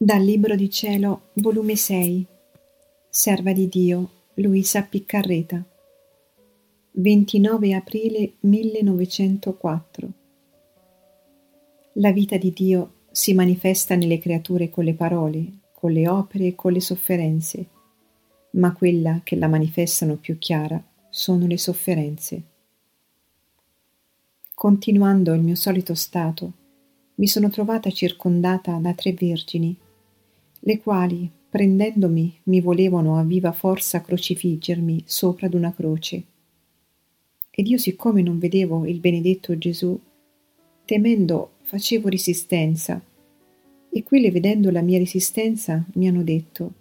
Dal Libro di Cielo, volume 6, Serva di Dio, Luisa Piccarreta, 29 aprile 1904. La vita di Dio si manifesta nelle creature con le parole, con le opere e con le sofferenze, ma quella che la manifestano più chiara sono le sofferenze. Continuando il mio solito stato, mi sono trovata circondata da tre vergini le quali, prendendomi, mi volevano a viva forza crocifiggermi sopra d'una croce. Ed io, siccome non vedevo il benedetto Gesù, temendo facevo resistenza, e quelle, vedendo la mia resistenza, mi hanno detto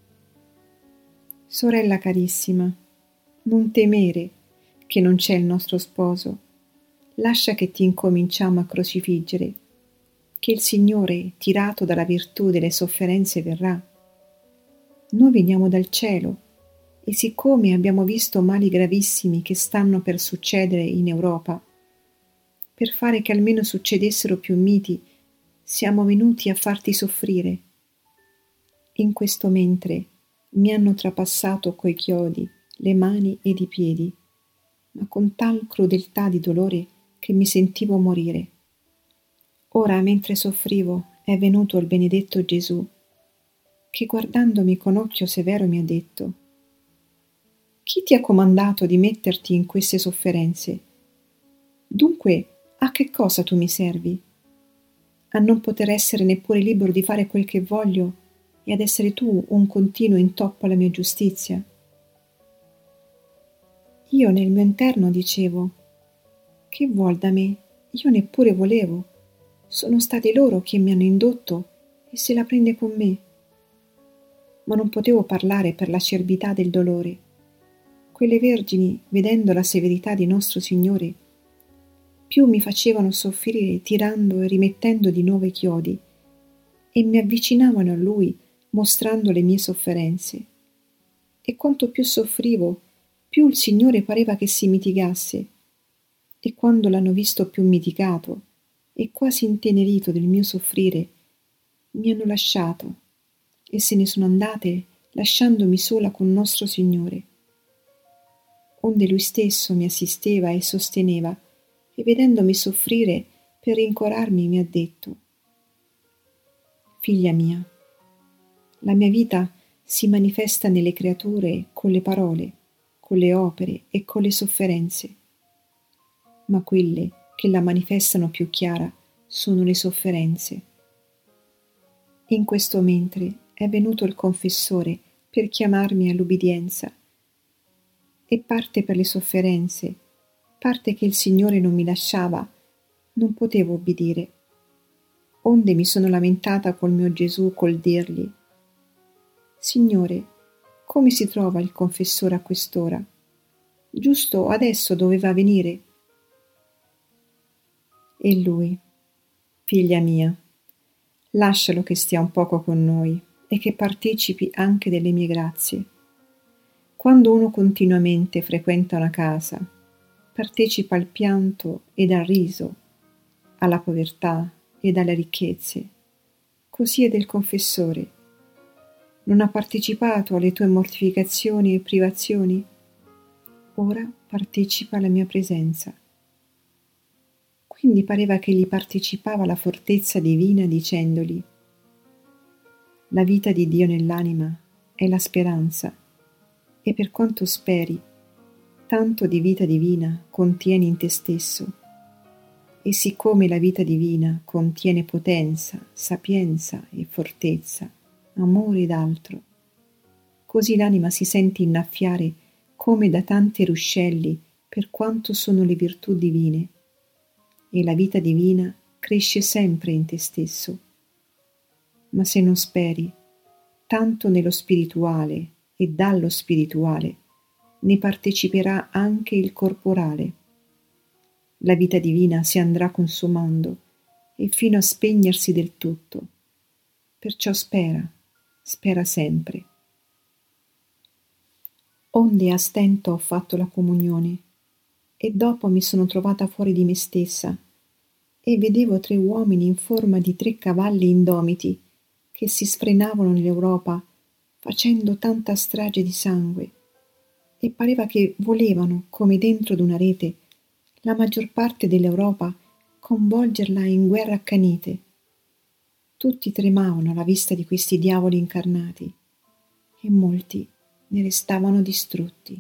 Sorella carissima, non temere che non c'è il nostro sposo, lascia che ti incominciamo a crocifiggere che il Signore, tirato dalla virtù delle sofferenze, verrà. Noi veniamo dal cielo e siccome abbiamo visto mali gravissimi che stanno per succedere in Europa, per fare che almeno succedessero più miti, siamo venuti a farti soffrire. In questo mentre mi hanno trapassato coi chiodi le mani ed i piedi, ma con tal crudeltà di dolore che mi sentivo morire. Ora, mentre soffrivo, è venuto il benedetto Gesù, che guardandomi con occhio severo mi ha detto Chi ti ha comandato di metterti in queste sofferenze? Dunque, a che cosa tu mi servi? A non poter essere neppure libero di fare quel che voglio e ad essere tu un continuo intoppo alla mia giustizia? Io nel mio interno dicevo Che vuol da me? Io neppure volevo sono stati loro che mi hanno indotto e se la prende con me. Ma non potevo parlare per l'acerbità del dolore. Quelle vergini, vedendo la severità di nostro Signore, più mi facevano soffrire tirando e rimettendo di nuovo i chiodi, e mi avvicinavano a Lui mostrando le mie sofferenze. E quanto più soffrivo, più il Signore pareva che si mitigasse, e quando l'hanno visto più mitigato, e quasi intenerito del mio soffrire, mi hanno lasciato e se ne sono andate lasciandomi sola con nostro Signore. Onde lui stesso mi assisteva e sosteneva, e vedendomi soffrire per rincorarmi mi ha detto Figlia mia, la mia vita si manifesta nelle creature con le parole, con le opere e con le sofferenze, ma quelle che la manifestano più chiara sono le sofferenze. In questo mentre è venuto il confessore per chiamarmi all'ubbidienza e parte per le sofferenze, parte che il Signore non mi lasciava, non potevo obbedire. Onde mi sono lamentata col mio Gesù col dirgli Signore, come si trova il confessore a quest'ora? Giusto adesso doveva venire e lui, figlia mia, lascialo che stia un poco con noi e che partecipi anche delle mie grazie. Quando uno continuamente frequenta una casa, partecipa al pianto ed al riso, alla povertà ed alle ricchezze. Così è del confessore. Non ha partecipato alle tue mortificazioni e privazioni? Ora partecipa alla mia presenza quindi pareva che gli partecipava la fortezza divina dicendogli La vita di Dio nell'anima è la speranza e per quanto speri, tanto di vita divina contieni in te stesso. E siccome la vita divina contiene potenza, sapienza e fortezza, amore ed altro, così l'anima si sente innaffiare come da tanti ruscelli per quanto sono le virtù divine e la vita divina cresce sempre in te stesso. Ma se non speri, tanto nello spirituale e dallo spirituale, ne parteciperà anche il corporale. La vita divina si andrà consumando e fino a spegnersi del tutto. Perciò spera, spera sempre. Onde a stento ho fatto la comunione e dopo mi sono trovata fuori di me stessa e vedevo tre uomini in forma di tre cavalli indomiti che si sfrenavano nell'Europa facendo tanta strage di sangue e pareva che volevano, come dentro d'una rete, la maggior parte dell'Europa convolgerla in guerre accanite. Tutti tremavano alla vista di questi diavoli incarnati e molti ne restavano distrutti.